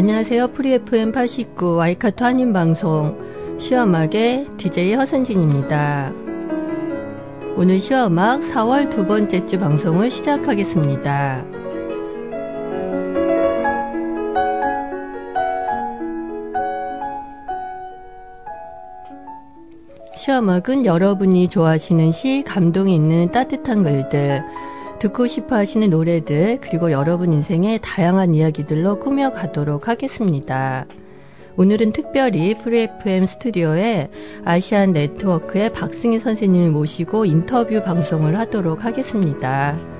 안녕하세요. Free FM 89 와이카토 한인 방송 시화음악의 DJ 허선진입니다. 오늘 시화음악 4월 두 번째 주 방송을 시작하겠습니다. 시화음악은 여러분이 좋아하시는 시, 감동이 있는 따뜻한 글들, 듣고 싶어 하시는 노래들, 그리고 여러분 인생의 다양한 이야기들로 꾸며가도록 하겠습니다. 오늘은 특별히 Free FM 스튜디오에 Asian Network의 박승희 선생님을 모시고 인터뷰 방송을 하도록 하겠습니다.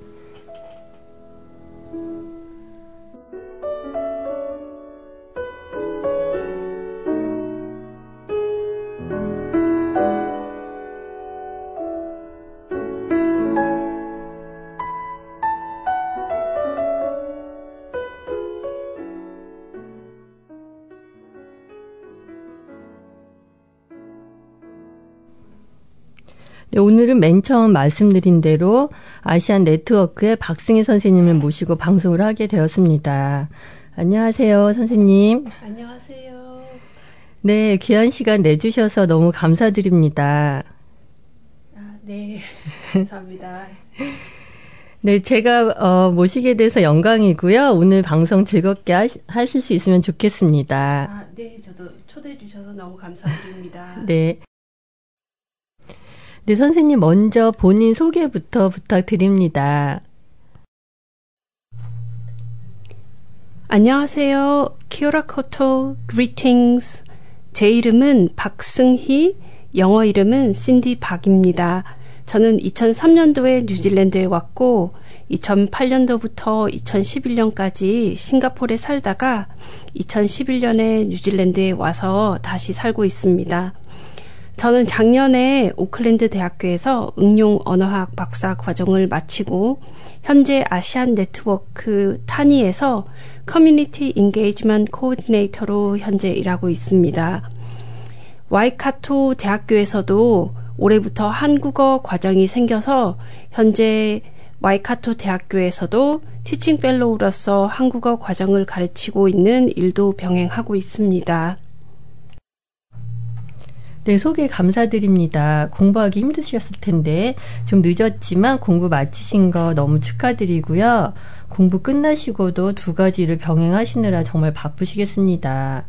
오늘은 맨 처음 말씀드린 대로 아시안 네트워크의 박승희 선생님을 모시고 방송을 하게 되었습니다. 안녕하세요, 선생님. 안녕하세요. 네, 귀한 시간 내주셔서 너무 감사드립니다. 아, 네, 감사합니다. 네, 제가 어, 모시게 돼서 영광이고요. 오늘 방송 즐겁게 하, 하실 수 있으면 좋겠습니다. 아, 네, 저도 초대해 주셔서 너무 감사드립니다. 네. 네, 선생님 먼저 본인 소개부터 부탁드립니다. 안녕하세요. 키오라코토 greetings. 제 이름은 박승희, 영어 이름은 신디 박입니다. 저는 2003년도에 뉴질랜드에 왔고 2008년도부터 2011년까지 싱가포르에 살다가 2011년에 뉴질랜드에 와서 다시 살고 있습니다. 저는 작년에 오클랜드 대학교에서 응용 언어학 박사 과정을 마치고 현재 Asian Network TANI에서 community engagement coordinator로 현재 일하고 있습니다. 와이카토 대학교에서도 올해부터 한국어 과정이 생겨서 현재 와이카토 대학교에서도 teaching fellow로서 한국어 과정을 가르치고 있는 일도 병행하고 있습니다. 네, 소개 감사드립니다. 공부하기 힘드셨을 텐데 좀 늦었지만 공부 마치신 거 너무 축하드리고요. 공부 끝나시고도 두 가지를 병행하시느라 정말 바쁘시겠습니다.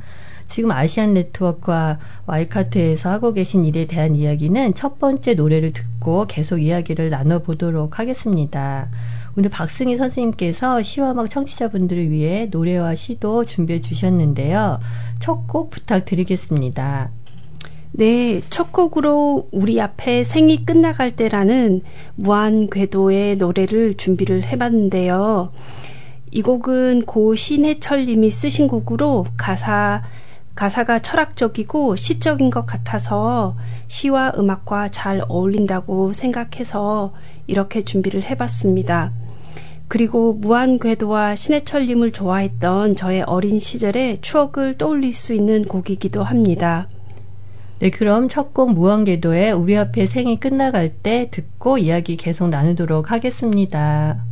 지금 아시안 네트워크와 와이카토에서 하고 계신 일에 대한 이야기는 첫 번째 노래를 듣고 계속 이야기를 나눠보도록 하겠습니다. 오늘 박승희 선생님께서 시화막 청취자분들을 위해 노래와 시도 준비해 주셨는데요. 첫 곡 부탁드리겠습니다. 네, 첫 곡으로 우리 앞에 생이 끝나갈 때라는 무한 궤도의 노래를 준비를 해봤는데요. 이 곡은 고 신해철 님이 쓰신 곡으로 가사, 가사가 철학적이고 시적인 것 같아서 시와 음악과 잘 어울린다고 생각해서 이렇게 준비를 해봤습니다. 그리고 무한 궤도와 신해철 님을 좋아했던 저의 어린 시절의 추억을 떠올릴 수 있는 곡이기도 합니다. 네, 그럼 첫 곡 무한궤도의 우리 앞에 생이 끝나갈 때 듣고 이야기 계속 나누도록 하겠습니다.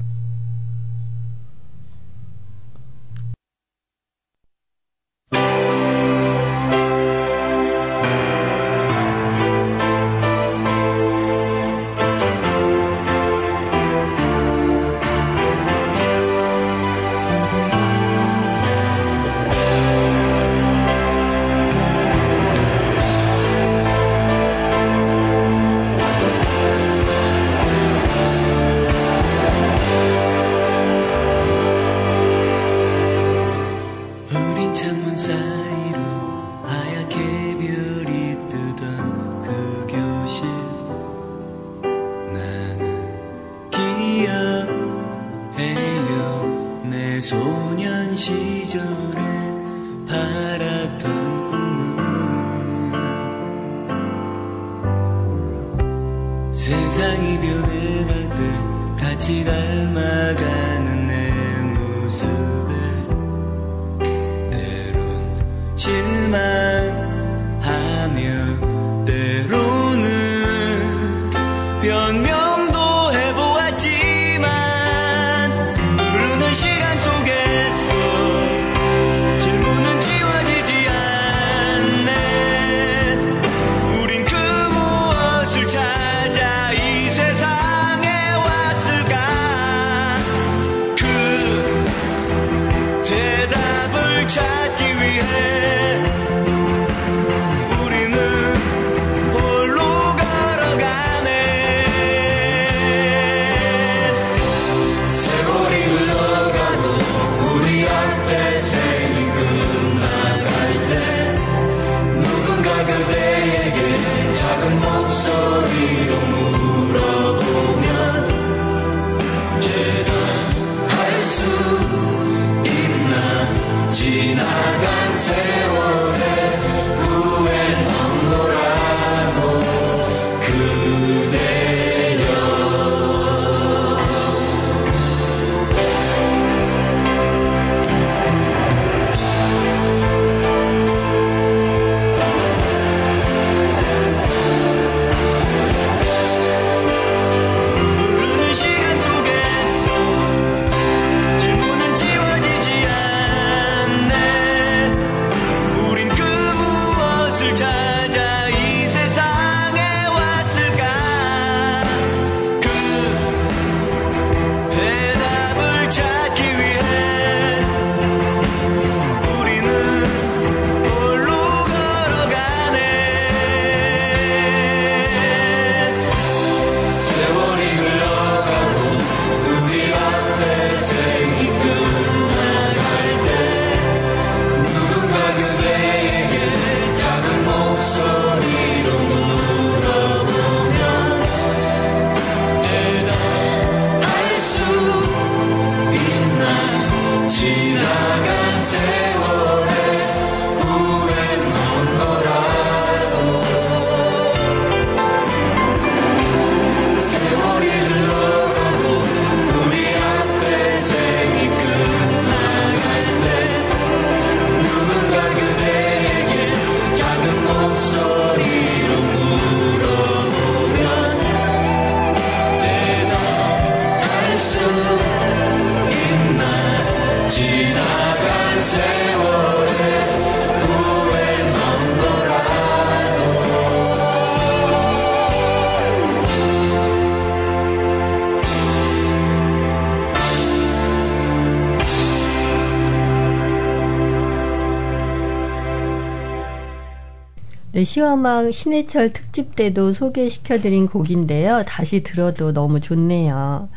네, 시화막 신해철 특집 때도 소개시켜드린 곡인데요. 다시 들어도 너무 좋네요.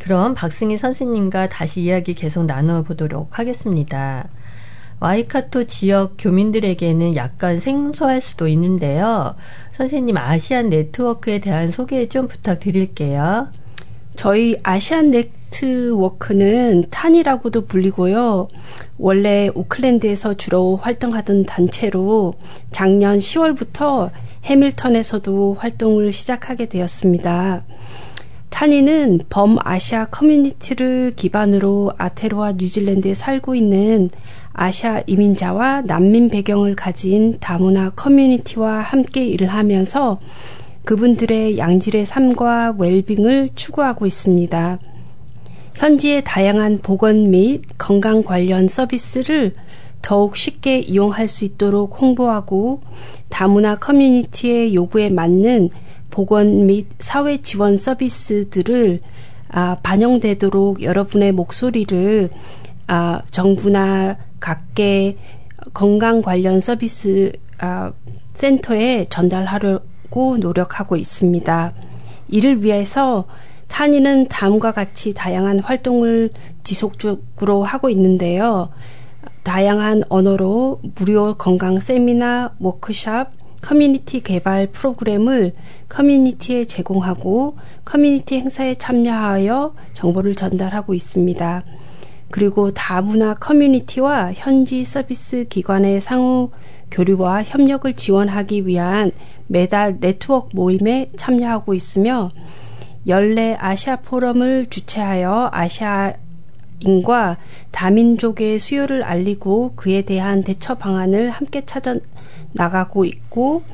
그럼 박승희 선생님과 다시 이야기 계속 나눠보도록 하겠습니다. 와이카토 지역 교민들에게는 약간 생소할 수도 있는데요. 선생님 아시안 네트워크에 대한 소개 좀 부탁드릴게요. 저희 아시안 네트워크는 탄이라고도 불리고요. 원래 오클랜드에서 주로 활동하던 단체로 작년 10월부터 해밀턴에서도 활동을 시작하게 되었습니다. 탄이는 범아시아 커뮤니티를 기반으로 아테로와 뉴질랜드에 살고 있는 아시아 이민자와 난민 배경을 가진 다문화 커뮤니티와 함께 일을 하면서 그분들의 양질의 삶과 웰빙을 추구하고 있습니다. 현지의 다양한 보건 및 건강 관련 서비스를 더욱 쉽게 이용할 수 있도록 홍보하고 다문화 커뮤니티의 요구에 맞는 보건 및 사회 지원 서비스들을 아, 반영되도록 여러분의 목소리를 아, 정부나 각계 건강 관련 서비스 아, 센터에 전달하려 고 노력하고 있습니다. 이를 위해서 산이는 다음과 같이 다양한 활동을 지속적으로 하고 있는데요. 다양한 언어로 무료 건강 세미나, 워크샵, 커뮤니티 개발 프로그램을 커뮤니티에 제공하고 커뮤니티 행사에 참여하여 정보를 전달하고 있습니다. 그리고 다문화 커뮤니티와 현지 서비스 기관의 상호 교류와 협력을 지원하기 위한 매달 네트워크 모임에 참여하고 있으며 연례 아시아 포럼을 주최하여 아시아인과 다민족의 수요를 알리고 그에 대한 대처 방안을 함께 찾아 나가고 있고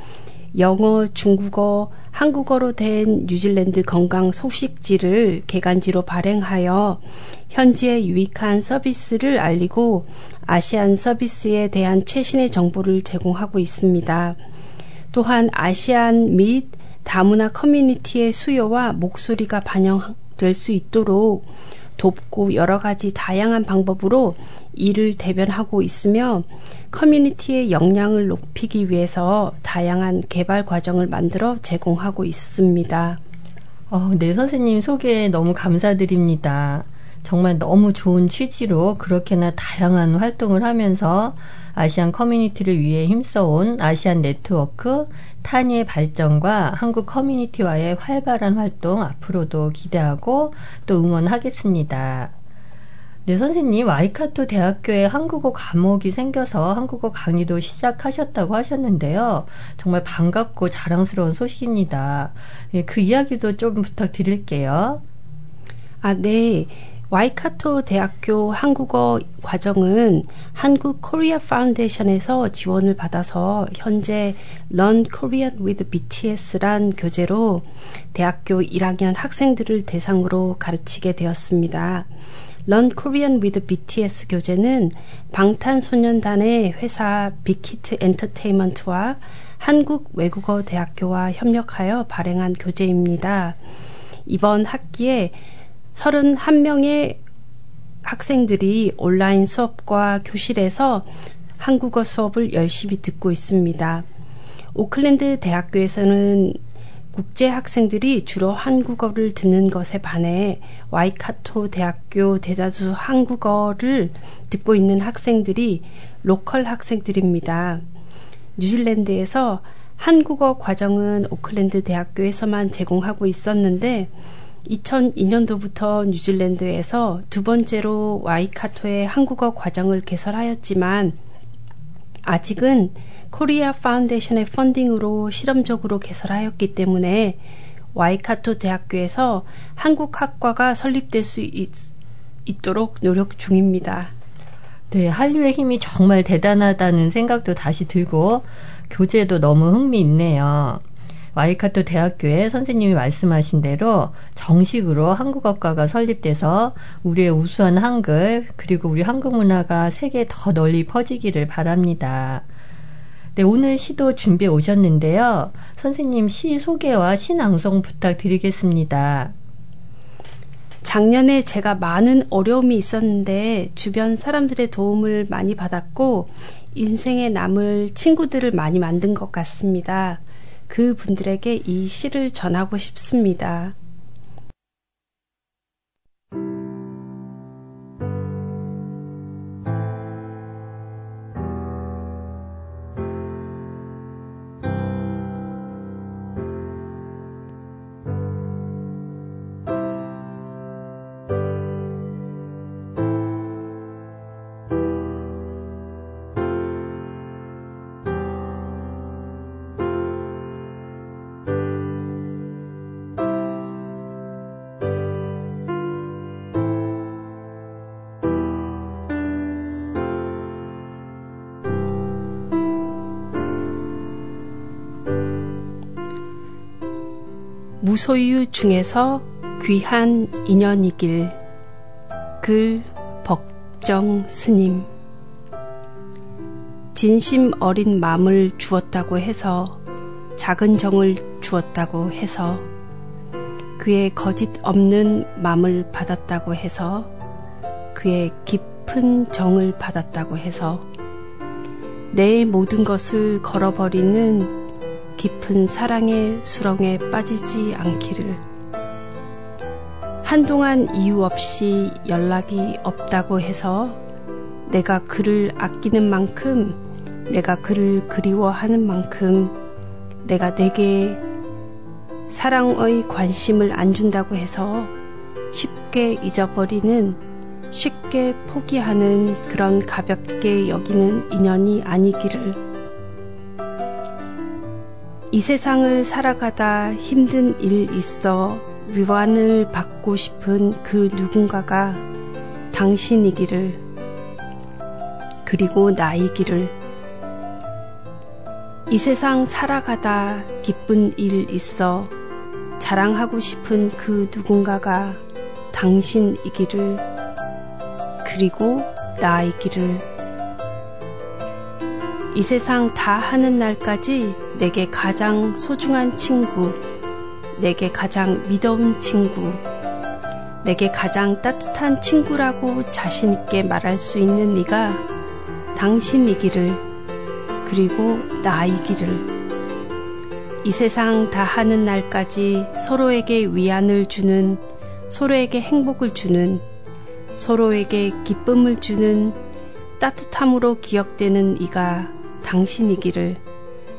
영어, 중국어, 한국어로 된 뉴질랜드 건강 소식지를 개간지로 발행하여 현지의 유익한 서비스를 알리고 아시안 서비스에 대한 최신의 정보를 제공하고 있습니다. 또한 아시안 및 다문화 커뮤니티의 수요와 목소리가 반영될 수 있도록 돕고 여러 가지 다양한 방법으로 이를 대변하고 있으며 커뮤니티의 역량을 높이기 위해서 다양한 개발 과정을 만들어 제공하고 있습니다. 어, 네, 선생님 소개 너무 감사드립니다. 정말 너무 좋은 취지로 그렇게나 다양한 활동을 하면서 아시안 커뮤니티를 위해 힘써온 아시안 네트워크 탄의 발전과 한국 커뮤니티와의 활발한 활동 앞으로도 기대하고 또 응원하겠습니다. 네, 선생님, 와이카토 대학교에 한국어 과목이 생겨서 한국어 강의도 시작하셨다고 하셨는데요. 정말 반갑고 자랑스러운 소식입니다. 예, 그 이야기도 좀 부탁드릴게요. 아, 네. 와이카토 대학교 한국어 과정은 한국 Korea Foundation에서 지원을 받아서 현재 Learn Korean with BTS란 교재로 대학교 1학년 학생들을 대상으로 가르치게 되었습니다. Learn Korean with BTS 교재는 방탄소년단의 회사 Big Hit Entertainment와 한국 외국어 대학교와 협력하여 발행한 교재입니다. 이번 학기에 31명의 학생들이 온라인 수업과 교실에서 한국어 수업을 열심히 듣고 있습니다. 오클랜드 대학교에서는 국제 학생들이 주로 한국어를 듣는 것에 반해 와이카토 대학교 대다수 한국어를 듣고 있는 학생들이 local 학생들입니다. 뉴질랜드에서 한국어 과정은 오클랜드 대학교에서만 제공하고 있었는데 2002년도부터 뉴질랜드에서 두 번째로 와이카토의 한국어 과정을 개설하였지만 아직은 Korea Foundation의 funding으로 실험적으로 개설하였기 때문에 와이카토 대학교에서 한국 학과가 설립될 수 있, 있도록 노력 중입니다. 네, 한류의 힘이 정말 대단하다는 생각도 다시 들고 교재도 너무 흥미있네요. 와이카토 대학교에 선생님이 말씀하신 대로 정식으로 한국어과가 설립돼서 우리의 우수한 한글 그리고 우리 한국 문화가 세계에 더 널리 퍼지기를 바랍니다. 네, 오늘 시도 준비해 오셨는데요. 선생님 시 소개와 신앙송 부탁드리겠습니다. 작년에 제가 많은 어려움이 있었는데 주변 사람들의 도움을 많이 받았고 인생에 남을 친구들을 많이 만든 것 같습니다. 그 분들에게 이 시를 전하고 싶습니다. 무소유 중에서 귀한 인연이길 글 벅정 스님. 진심 어린 마음을 주었다고 해서 작은 정을 주었다고 해서 그의 거짓 없는 마음을 받았다고 해서 그의 깊은 정을 받았다고 해서 내 모든 것을 걸어버리는 깊은 사랑의 수렁에 빠지지 않기를. 한동안 이유 없이 연락이 없다고 해서 내가 그를 아끼는 만큼, 내가 그를 그리워하는 만큼, 내가 내게 사랑의 관심을 안 준다고 해서 쉽게 잊어버리는, 쉽게 포기하는 그런 가볍게 여기는 인연이 아니기를. 이 세상을 살아가다 힘든 일 있어 위안을 받고 싶은 그 누군가가 당신이기를 그리고 나이기를. 이 세상 살아가다 기쁜 일 있어 자랑하고 싶은 그 누군가가 당신이기를 그리고 나이기를 이 세상 다 하는 날까지 내게 가장 소중한 친구, 내게 가장 믿어온 친구, 내게 가장 따뜻한 친구라고 자신있게 말할 수 있는 네가 당신이기를, 그리고 나이기를. 이 세상 다 하는 날까지 서로에게 위안을 주는, 서로에게 행복을 주는, 서로에게 기쁨을 주는 따뜻함으로 기억되는 이가 당신이기를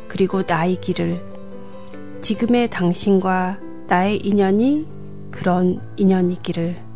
그리고 나이기를. 지금의 당신과 나의 인연이 그런 인연이기를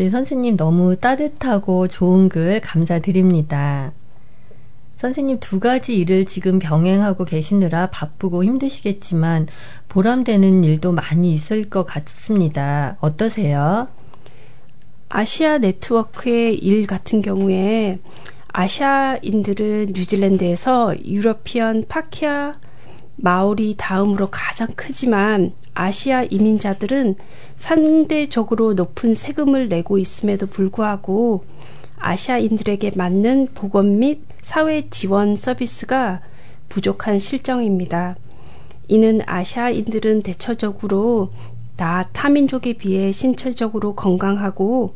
네, 선생님 너무 따뜻하고 좋은 글 감사드립니다. 선생님 두 가지 일을 지금 병행하고 계시느라 바쁘고 힘드시겠지만 보람되는 일도 많이 있을 것 같습니다. 어떠세요? 아시아 네트워크의 일 같은 경우에 아시아인들은 뉴질랜드에서 European Pākehā Māori 다음으로 가장 크지만 아시아 이민자들은 상대적으로 높은 세금을 내고 있음에도 불구하고 아시아인들에게 맞는 보건 및 사회 지원 서비스가 부족한 실정입니다. 이는 아시아인들은 대체적으로 다 타민족에 비해 신체적으로 건강하고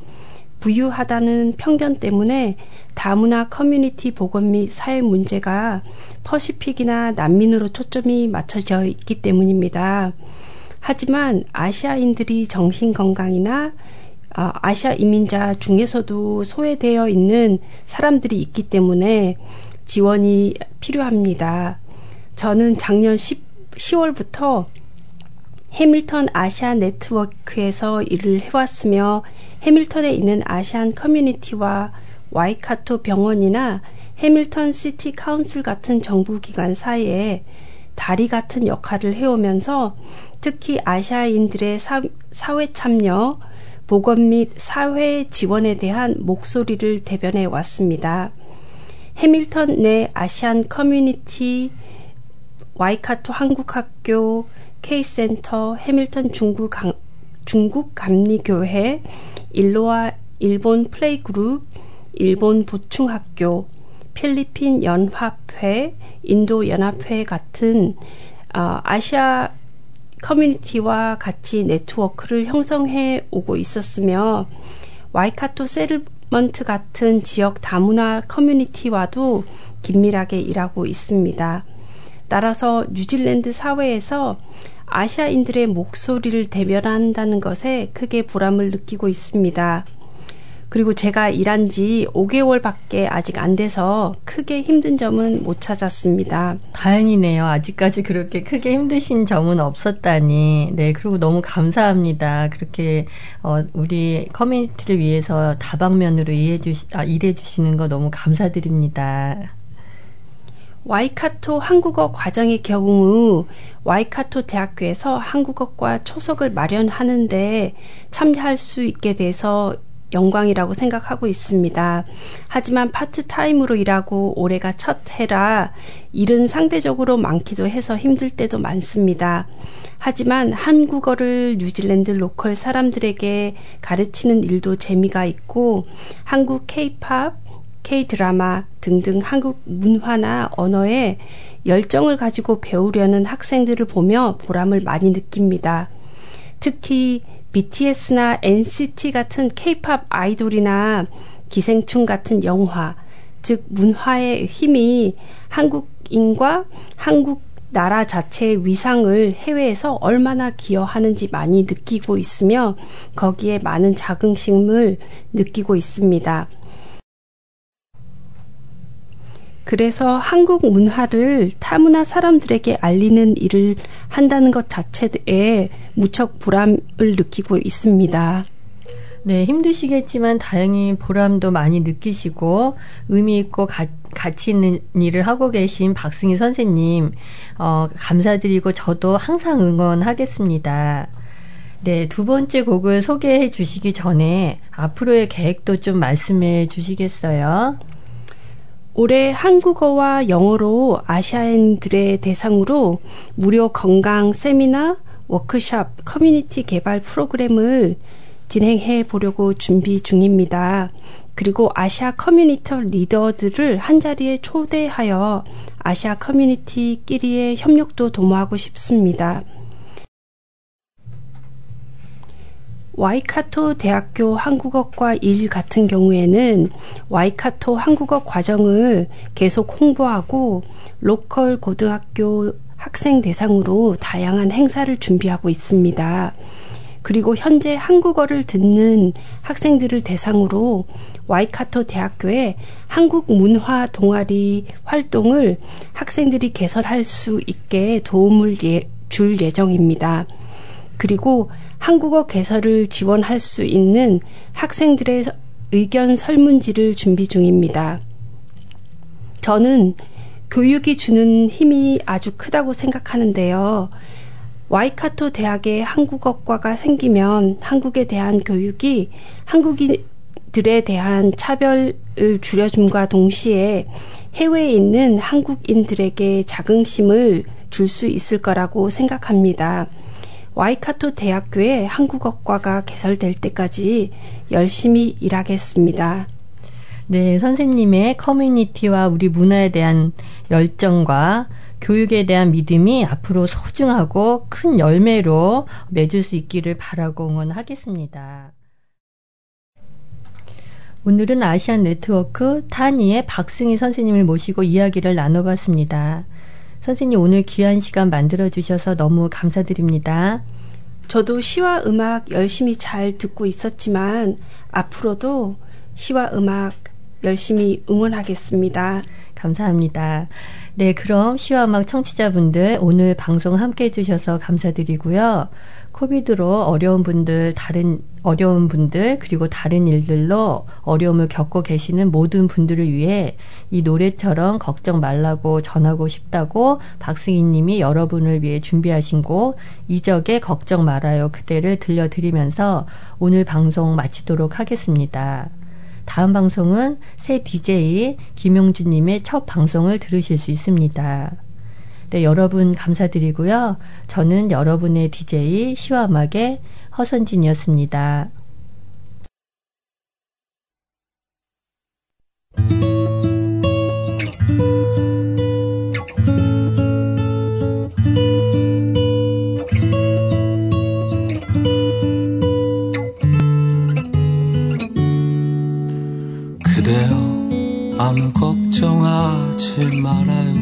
부유하다는 편견 때문에 다문화 커뮤니티 보건 및 사회 문제가 Pacific이나 난민으로 초점이 맞춰져 있기 때문입니다. 하지만 아시아인들이 정신 건강이나 어, 아시아 이민자 중에서도 소외되어 있는 사람들이 있기 때문에 지원이 필요합니다. 저는 작년 10, 10월부터 해밀턴 아시아 네트워크에서 일을 해왔으며 해밀턴에 있는 Asian 커뮤니티와 와이카토 병원이나 해밀턴 City Council 같은 정부기관 사이에 다리 같은 역할을 해오면서 특히 아시아인들의 사, 사회 참여, 보건 및 사회 지원에 대한 목소리를 대변해 왔습니다. 해밀턴 내 Asian 커뮤니티, 와이카토 한국학교, K센터, 해밀턴 중국, 강, 중국 감리교회, 일로와 일본 playgroup, 일본 보충학교, 필리핀 연합회, 인도 연합회 같은 어, 아시아 커뮤니티와 같이 네트워크를 형성해 오고 있었으며 와이카토 Settlement 같은 지역 다문화 커뮤니티와도 긴밀하게 일하고 있습니다. 따라서 뉴질랜드 사회에서 아시아인들의 목소리를 대변한다는 것에 크게 보람을 느끼고 있습니다. 그리고 제가 일한 지 5개월밖에 아직 안 돼서 크게 힘든 점은 못 찾았습니다. 다행이네요. 아직까지 그렇게 크게 힘드신 점은 없었다니. 네, 그리고 너무 감사합니다. 그렇게 어, 우리 커뮤니티를 위해서 다방면으로 이해해 주시, 아, 일해 주시는 거 너무 감사드립니다. 와이카토 한국어 과정의 경우 와이카토 대학교에서 한국어과 초석을 마련하는데 참여할 수 있게 돼서 영광이라고 생각하고 있습니다. 하지만 파트타임으로 일하고 올해가 첫 해라 일은 상대적으로 많기도 해서 힘들 때도 많습니다. 하지만 한국어를 뉴질랜드 local 사람들에게 가르치는 일도 재미가 있고 한국 케이팝, K-드라마 등등 한국 문화나 언어에 열정을 가지고 배우려는 학생들을 보며 보람을 많이 느낍니다. 특히 BTS나 NCT 같은 K-팝 아이돌이나 기생충 같은 영화, 즉 문화의 힘이 한국인과 한국 나라 자체의 위상을 해외에서 얼마나 기여하는지 많이 느끼고 있으며 거기에 많은 자긍심을 느끼고 있습니다. 그래서 한국 문화를 타문화 사람들에게 알리는 일을 한다는 것 자체에 무척 보람을 느끼고 있습니다. 네, 힘드시겠지만 다행히 보람도 많이 느끼시고 의미 있고 가, 가치 있는 일을 하고 계신 박승희 선생님, 어, 감사드리고 저도 항상 응원하겠습니다. 네, 두 번째 곡을 소개해 주시기 전에 앞으로의 계획도 좀 말씀해 주시겠어요? 올해 한국어와 영어로 아시아인들의 대상으로 무료 건강 세미나, 워크샵, 커뮤니티 개발 프로그램을 진행해 보려고 준비 중입니다. 그리고 아시아 커뮤니티 리더들을 한자리에 초대하여 아시아 커뮤니티끼리의 협력도 도모하고 싶습니다. 와이카토 대학교 한국어과 1 같은 경우에는 와이카토 한국어 과정을 계속 홍보하고 로컬 고등학교 학생 대상으로 다양한 행사를 준비하고 있습니다. 그리고 현재 한국어를 듣는 학생들을 대상으로 와이카토 대학교에 한국 문화 동아리 활동을 학생들이 개설할 수 있게 도움을 예, 줄 예정입니다. 그리고 한국어 개설을 지원할 수 있는 학생들의 의견 설문지를 준비 중입니다. 저는 교육이 주는 힘이 아주 크다고 생각하는데요. 와이카토 대학에 한국어과가 생기면 한국에 대한 교육이 한국인들에 대한 차별을 줄여줌과 동시에 해외에 있는 한국인들에게 자긍심을 줄 수 있을 거라고 생각합니다. 와이카토 대학교에 한국어과가 개설될 때까지 열심히 일하겠습니다. 네, 선생님의 커뮤니티와 우리 문화에 대한 열정과 교육에 대한 믿음이 앞으로 소중하고 큰 열매로 맺을 수 있기를 바라고 응원하겠습니다. 오늘은 아시안 네트워크 타니의 박승희 선생님을 모시고 이야기를 나눠봤습니다. 선생님 오늘 귀한 시간 만들어 주셔서 너무 감사드립니다. 저도 시와 음악 열심히 잘 듣고 있었지만 앞으로도 시와 음악 열심히 응원하겠습니다. 감사합니다. 네, 그럼 시와 음악 청취자분들 오늘 방송 함께 해주셔서 감사드리고요. 코비드로 어려운 분들, 다른 어려운 분들, 그리고 다른 일들로 어려움을 겪고 계시는 모든 분들을 위해 이 노래처럼 걱정 말라고 전하고 싶다고 박승희 님이 여러분을 위해 준비하신 곡 이적의 걱정 말아요 그대를 들려드리면서 오늘 방송 마치도록 하겠습니다. 다음 방송은 새 DJ 김용준님의 첫 방송을 들으실 수 있습니다. 네, 여러분 감사드리고요. 저는 여러분의 DJ 시와막의 허선진이었습니다. 아무 걱정하지 말아요.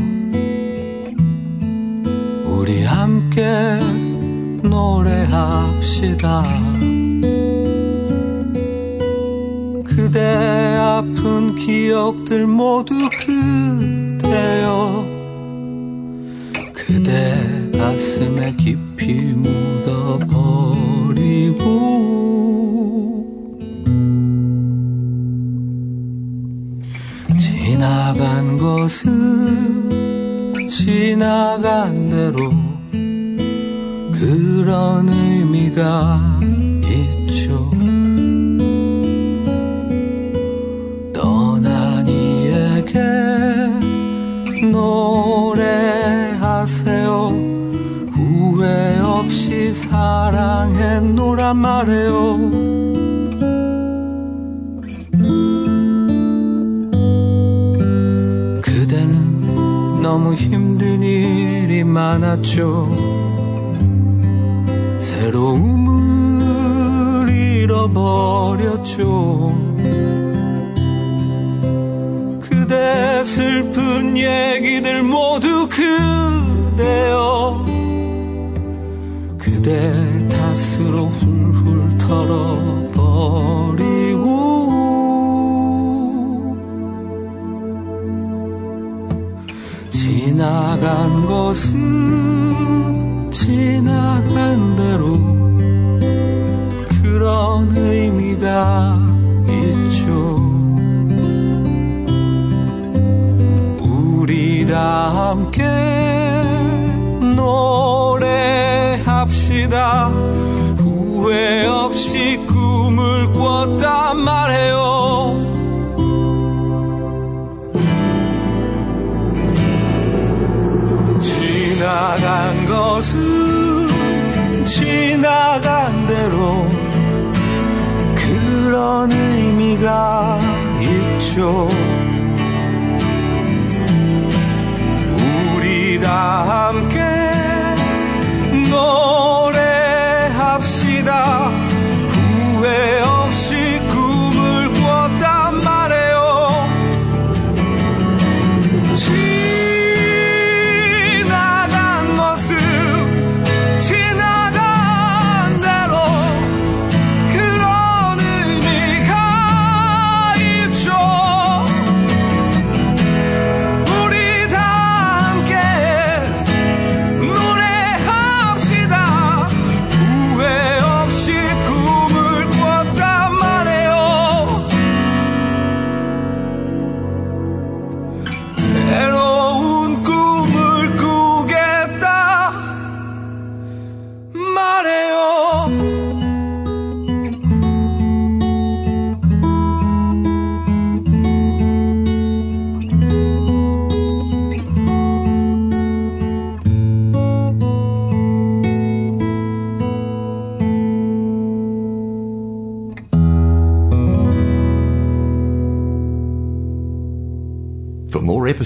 우리 함께 노래합시다. 그대 아픈 기억들 모두 그대여. 그대 가슴에 깊이 묻어버리고. 지나간 것은 지나간 대로 그런 의미가 있죠. 떠난 이에게 노래하세요. 후회 없이 사랑했노란 말해요. 너무 힘든 일이 많았죠. 새로움을 잃어버렸죠. 그대 슬픈 얘기들 모두 그대여. 그대 탓으로 훌훌 털어버리 지나간 것은 지나간 대로 그런 의미가 있죠. 우리 다 함께 노래합시다. 후회 없이 꿈을 꿨단 말해요 지나간 것은 지나간 대로 그런 의미가 있죠. 우리 다 함께